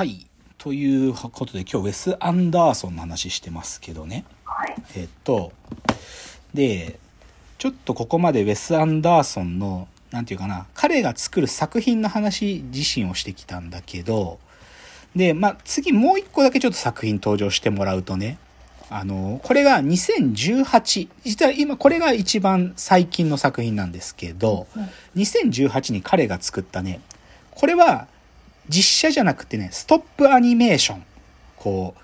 はい。ということで今日ウェス・アンダーソンの話してますけどね。はい。えっと、で、ちょっとここまでウェス・アンダーソンの、なんていうかな、彼が作る作品の話自身をしてきたんだけど、で、まあ、次もう一個だけちょっと作品登場してもらうとね、あの、これが2018、実は今これが一番最近の作品なんですけど、2018に彼が作ったね、これは実写じゃなくてね、ストップアニメーション。こ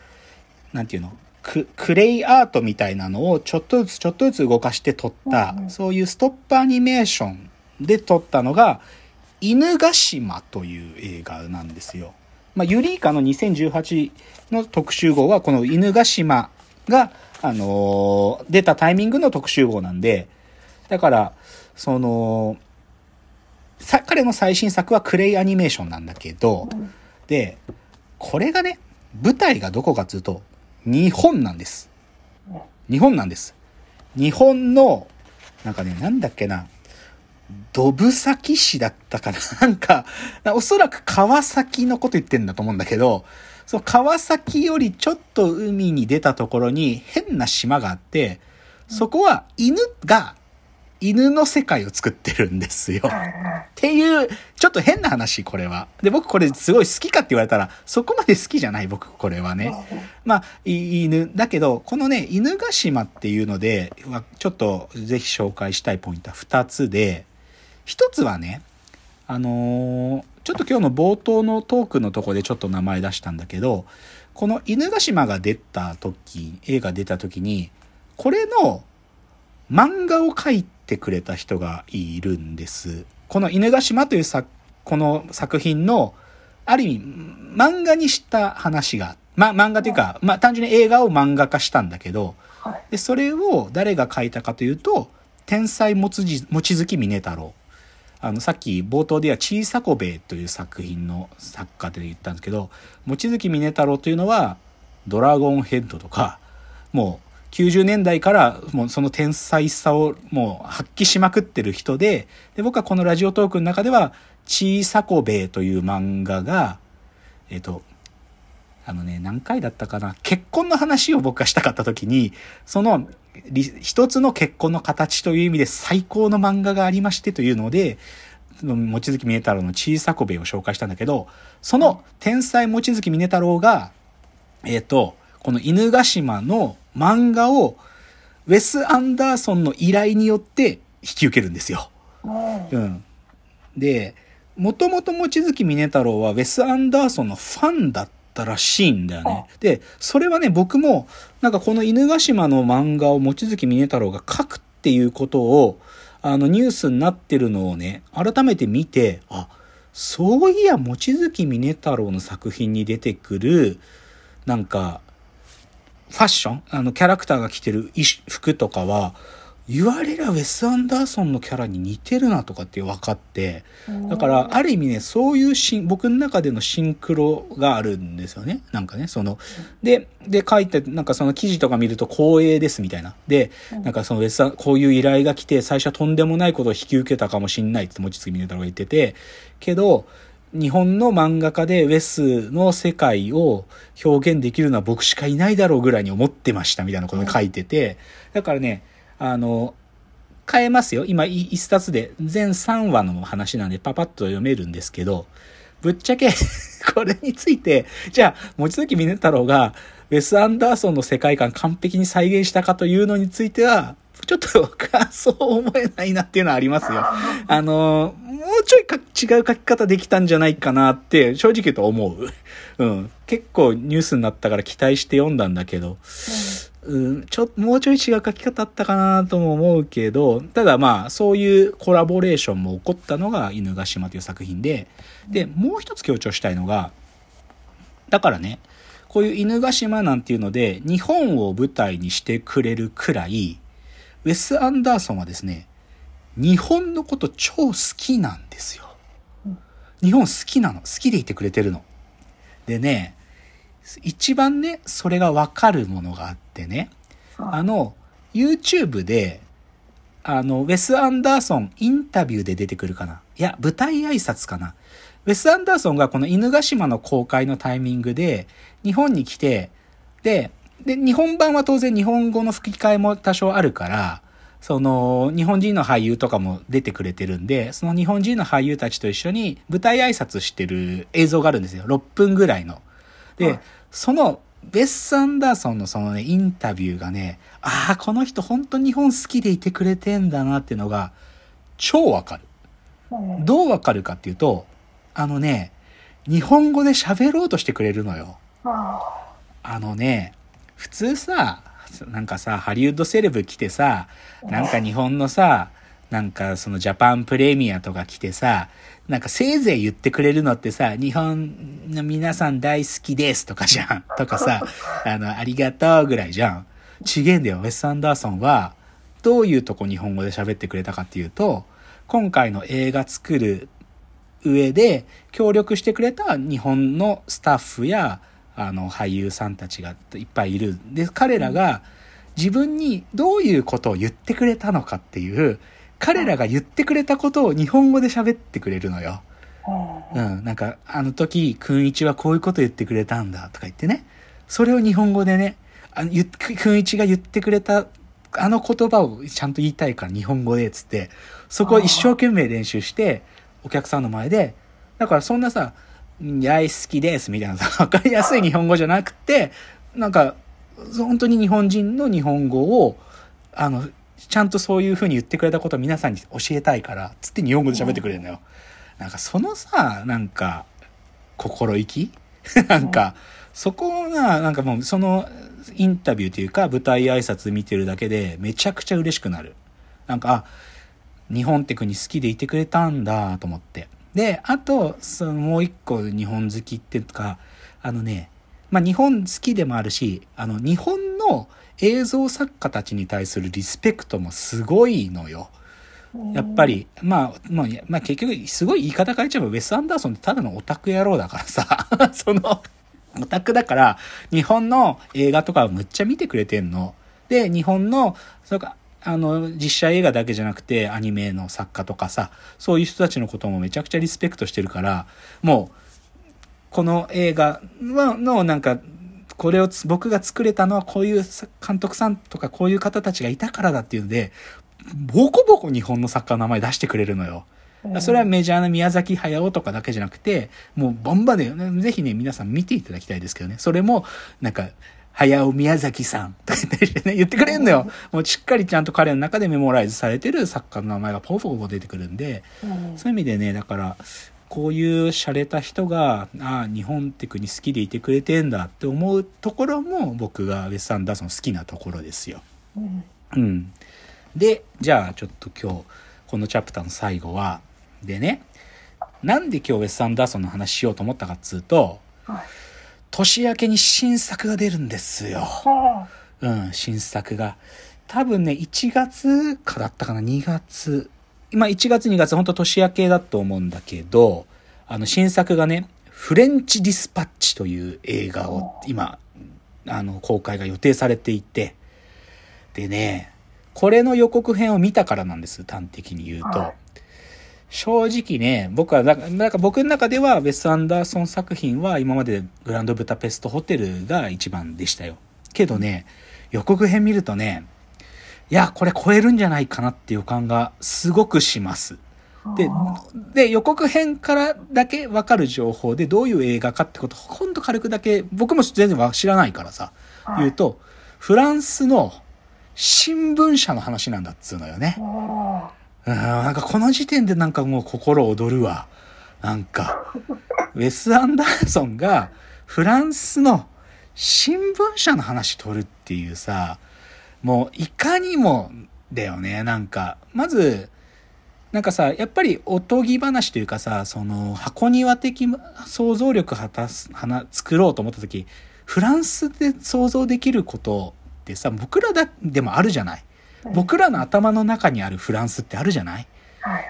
う、なんていうの？ククレイアートみたいなのをちょっとずつちょっとずつ動かして撮った、うんうんそういうストップアニメーションで撮ったのが、犬ヶ島という映画なんですよ。まあ、ユリイカの2018の特集号はこの犬ヶ島が、あのー出たタイミングの特集号なんで、だから、その、さ、彼の最新作はクレイアニメーションなんだけど、で、これがね、舞台がどこかっていうと、日本なんです。日本なんです。日本の、なんかね、なんだっけな、ドブ崎市だったかな なんか、おそらく川崎のこと言ってんだと思うんだけど、その川崎よりちょっと海に出たところに変な島があって、そこは犬が、犬の世界を作ってるんですよ。っていう、ちょっと変な話、これは。で、僕これすごい好きかって言われたら、そこまで好きじゃない、僕、これはね。まあ、い犬。だけど、このね、犬ヶ島っていうので、まあちょっとぜひ紹介したいポイントは2つで、1つはね、あのーちょっと今日の冒頭のトークのとこでちょっと名前出したんだけど、この犬ヶ島が出た時、映画出た時に、これの漫画を描いてくれた人がいるんです。この犬ヶ島という作、この作品の、ある意味、漫画にした話が、ま、漫画というか、まあ、単純に映画を漫画化したんだけど、はい。で、それを誰が書いたかというと、天才もつじ、望月峰太郎。あの、さっき冒頭では小さこべえという作品の作家で言ったんですけど、望月峰太郎というのは、ドラゴンヘッドとか、もう90年代からもうその天才さをもう発揮しまくってる人で、で、僕はこのラジオトークの中では、小さこべえという漫画が、えっ、と、あのね、何回だったかな結婚の話を僕がしたかった時に、その、一つの結婚の形という意味で最高の漫画がありましてというので、望月峰太郎の小さこべを紹介したんだけど、その天才望月峰太郎が、えっ、と、この犬ヶ島の漫画を、ウェス・アンダーソンの依頼によって引き受けるんですよ。うんうん。で、もともと望月峰太郎はウェス・アンダーソンのファンだったらしいんだよね。で、それはね、僕も、なんかこの犬ヶ島の漫画を望月峰太郎が書くっていうことを、あのニュースになってるのをね、改めて見て、あ、そういや、望月峰太郎の作品に出てくる、なんか、ファッション？あの、キャラクターが着てる衣服とかは、言われりゃウェス・アンダーソンのキャラに似てるなとかって分かって、だから、ある意味ね、そういうシン、僕の中でのシンクロがあるんですよね。なんかね、その、で、で、書いて、なんかその記事とか見ると光栄ですみたいな。で、なんかそのウェスアン、こういう依頼が来て、最初はとんでもないことを引き受けたかもしんないって、望月峰太郎が言ってて、けど、日本の漫画家でウェスの世界を表現できるのは僕しかいないだろうぐらいに思ってましたみたいなことを書いてて、だからね、あの、変えますよ。今、一冊で全3話の話なんでパパッと読めるんですけど、ぶっちゃけ これについて、じゃあ、望月峰太郎が、ウェス・アンダーソンの世界観完璧に再現したかというのについては、ちょっとそう思えないなっていうのはありますよ。あの、もうちょいか違う書き方できたんじゃないかなって、正直言うと思う。うん。結構ニュースになったから期待して読んだんだけど、うん、ちょ、もうちょい違う書き方あったかなとも思うけど、ただまあ、そういうコラボレーションも起こったのが犬ヶ島という作品で、で、もう一つ強調したいのが、だからね、こういう犬ヶ島なんていうので、日本を舞台にしてくれるくらい、ウェス・アンダーソンはですね、日本のこと超好きなんですよ。日本好きなの。好きでいてくれてるの。でね、一番ね、それがわかるものがあってね、あの、YouTube で、あの、ウェス・アンダーソンインタビューで出てくるかな。いや、舞台挨拶かな。ウェス・アンダーソンがこの犬ヶ島の公開のタイミングで、日本に来て、で、で、日本版は当然日本語の吹き替えも多少あるから、その、日本人の俳優とかも出てくれてるんで、その日本人の俳優たちと一緒に舞台挨拶してる映像があるんですよ。6分ぐらいの。で、はい、その、ベス・アンダーソンのそのね、インタビューがね、ああ、この人本当日本好きでいてくれてんだなっていうのが、超わかる。どうわかるかっていうと、あのね、日本語で喋ろうとしてくれるのよ。あのね、普通さ、なんかさ、ハリウッドセレブ来てさ、なんか日本のさ、なんかそのジャパンプレミアとか来てさ、なんかせいぜい言ってくれるのってさ、日本の皆さん大好きですとかじゃん。とかさ、あの、ありがとうぐらいじゃん。ちげえんだよ。ウェス・アンダーソンは、どういうとこ日本語で喋ってくれたかっていうと、今回の映画作る上で協力してくれた日本のスタッフやあの俳優さんたちがいっぱいいる。で、彼らが自分にどういうことを言ってくれたのかっていう、彼らが言ってくれたことを日本語で喋ってくれるのよ。うん、なんか、あの時、くんいちはこういうこと言ってくれたんだとか言ってね。それを日本語でね、あくんいちが言ってくれたあの言葉をちゃんと言いたいから日本語で、つって、そこを一生懸命練習して、お客さんの前で、だからそんなさ、やい好きですみたいなさ、わかりやすい日本語じゃなくて、なんか、本当に日本人の日本語を、あの、ちゃんとそういう風に言ってくれたことを皆さんに教えたいから、つって日本語で喋ってくれるのよ。なんかそのさ、なんか、心意気？なんか、そこが、なんかもうそのインタビューというか舞台挨拶見てるだけでめちゃくちゃ嬉しくなる。なんか、あ、日本って国好きでいてくれたんだと思って。で、あと、そのもう一個日本好きっていうか、あのね、まあ日本好きでもあるし、あの日本の映像作家たちに対するリスペクトもすごいのよ。やっぱり、まあ、まあ、まあ結局、すごい言い方変えちゃえば、ウェス・アンダーソンってただのオタク野郎だからさ、その、オタクだから、日本の映画とかをむっちゃ見てくれてんの。で、日本の、そうか、あの、実写映画だけじゃなくて、アニメの作家とかさ、そういう人たちのこともめちゃくちゃリスペクトしてるから、もう、この映画の、なんか、これを僕が作れたのはこういう監督さんとかこういう方たちがいたからだっていうので、ボコボコ日本の作家の名前出してくれるのよ。それはメジャーな宮崎駿とかだけじゃなくて、もうボンバで、ぜひね、皆さん見ていただきたいですけどね。それも、なんか、早尾宮崎さんとか言ってね、言ってくれんのよ。もうしっかりちゃんと彼の中でメモライズされてる作家の名前がポコポコ出てくるんで、うん、そういう意味でね、だから、こういう洒落た人が、ああ、日本って国好きでいてくれてんだって思うところも僕がウェス・アンダーソン好きなところですよ。うん。うん、で、じゃあちょっと今日、このチャプターの最後は、でね、なんで今日ウェス・アンダーソンの話しようと思ったかっつうと、はい年明けに新作が出るんですよ。うん、新作が。多分ね、1月かだったかな、2月。今1月2月、本当年明けだと思うんだけど、あの、新作がね、フレンチディスパッチという映画を今、あの、公開が予定されていて、でね、これの予告編を見たからなんです、端的に言うと。正直ね、僕は、なんか僕の中では、ウェス・アンダーソン作品は今までグランドブタペストホテルが一番でしたよ。けどね、予告編見るとね、いや、これ超えるんじゃないかなって予感がすごくします。で、で、予告編からだけわかる情報でどういう映画かってこと、ほんと軽くだけ、僕も全然知らないからさ、言うと、フランスの新聞社の話なんだっつうのよね。うん、なんかこの時点でなんかもう心躍るわ。なんか、ウェス・アンダーソンがフランスの新聞社の話取るっていうさ、もういかにもだよね。なんか、まず、なんかさ、やっぱりおとぎ話というかさ、その箱庭的想像力果たす、作ろうと思った時、フランスで想像できることってさ、僕らだ、でもあるじゃない。僕らの頭の中にあるフランスってあるじゃない？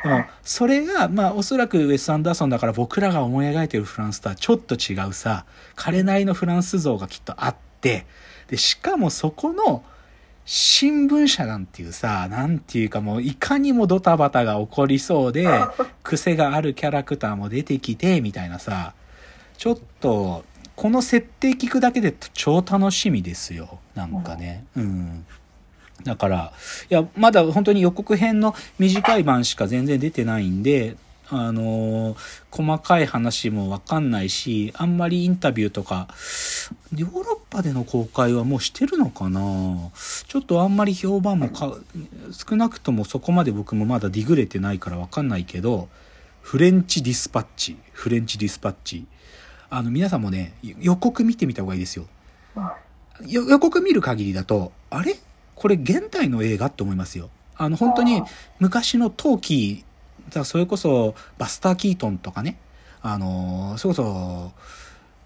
でもそれがまあおそらくウェス・アンダーソンだから僕らが思い描いてるフランスとはちょっと違うさ彼なりのフランス像がきっとあってでしかもそこの新聞社なんていうさ、なんていうかもういかにもドタバタが起こりそうで、癖があるキャラクターも出てきて、みたいなさ、ちょっと、この設定聞くだけで超楽しみですよ。なんかね。うん。だから、いや、まだ本当に予告編の短い版しか全然出てないんで、あのー細かい話もわかんないし、あんまりインタビューとか、ヨーロッパでの公開はもうしてるのかな？ちょっとあんまり評判もか、少なくともそこまで僕もまだディグれてないからわかんないけど、フレンチディスパッチ、フレンチディスパッチ。あの、皆さんもね、予告見てみた方がいいですよ。よ予告見る限りだと、あれ？これ現代の映画って思いますよ。あの、本当に昔の陶器、だからそれこそバスター・キートンとかね、あのーそれこそ、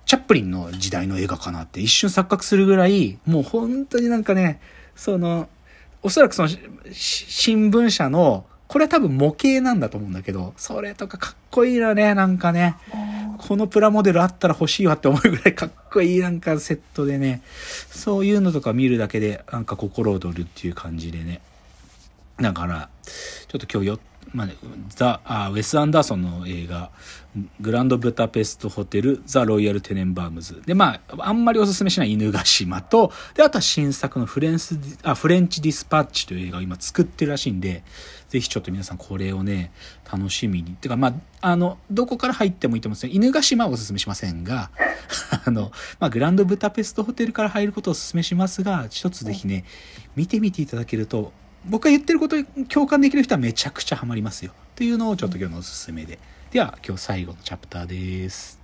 チャップリンの時代の映画かなって一瞬錯覚するぐらい、もう本当になんかね、その、おそらくそのし新聞社の、これは多分模型なんだと思うんだけど、それとかかっこいいなね、なんかね。このプラモデルあったら欲しいわって思うぐらいかっこいいなんかセットでね、そういうのとか見るだけでなんか心躍るっていう感じでね。だから、ちょっと今日よ、まあね、ザあ、ウェス・アンダーソンの映画、グランドブタペストホテル、ザ・ロイヤル・テネンバームズ。で、まあ、あんまりおすすめしない犬ヶ島と、で、あとは新作のフレンス、あ、フレンチ・ディスパッチという映画を今作ってるらしいんで、ぜひちょっと皆さんこれをね、楽しみに。てか、まあ、あの、どこから入ってもいいと思うんですよ。犬ヶ島はおすすめしませんが、あの、まあ、グランドブタペストホテルから入ることをおすすめしますが、一つぜひね、見てみていただけると、僕が言ってることに共感できる人はめちゃくちゃハマりますよ。っていうのをちょっと今日のおすすめで。では、今日最後のチャプターです。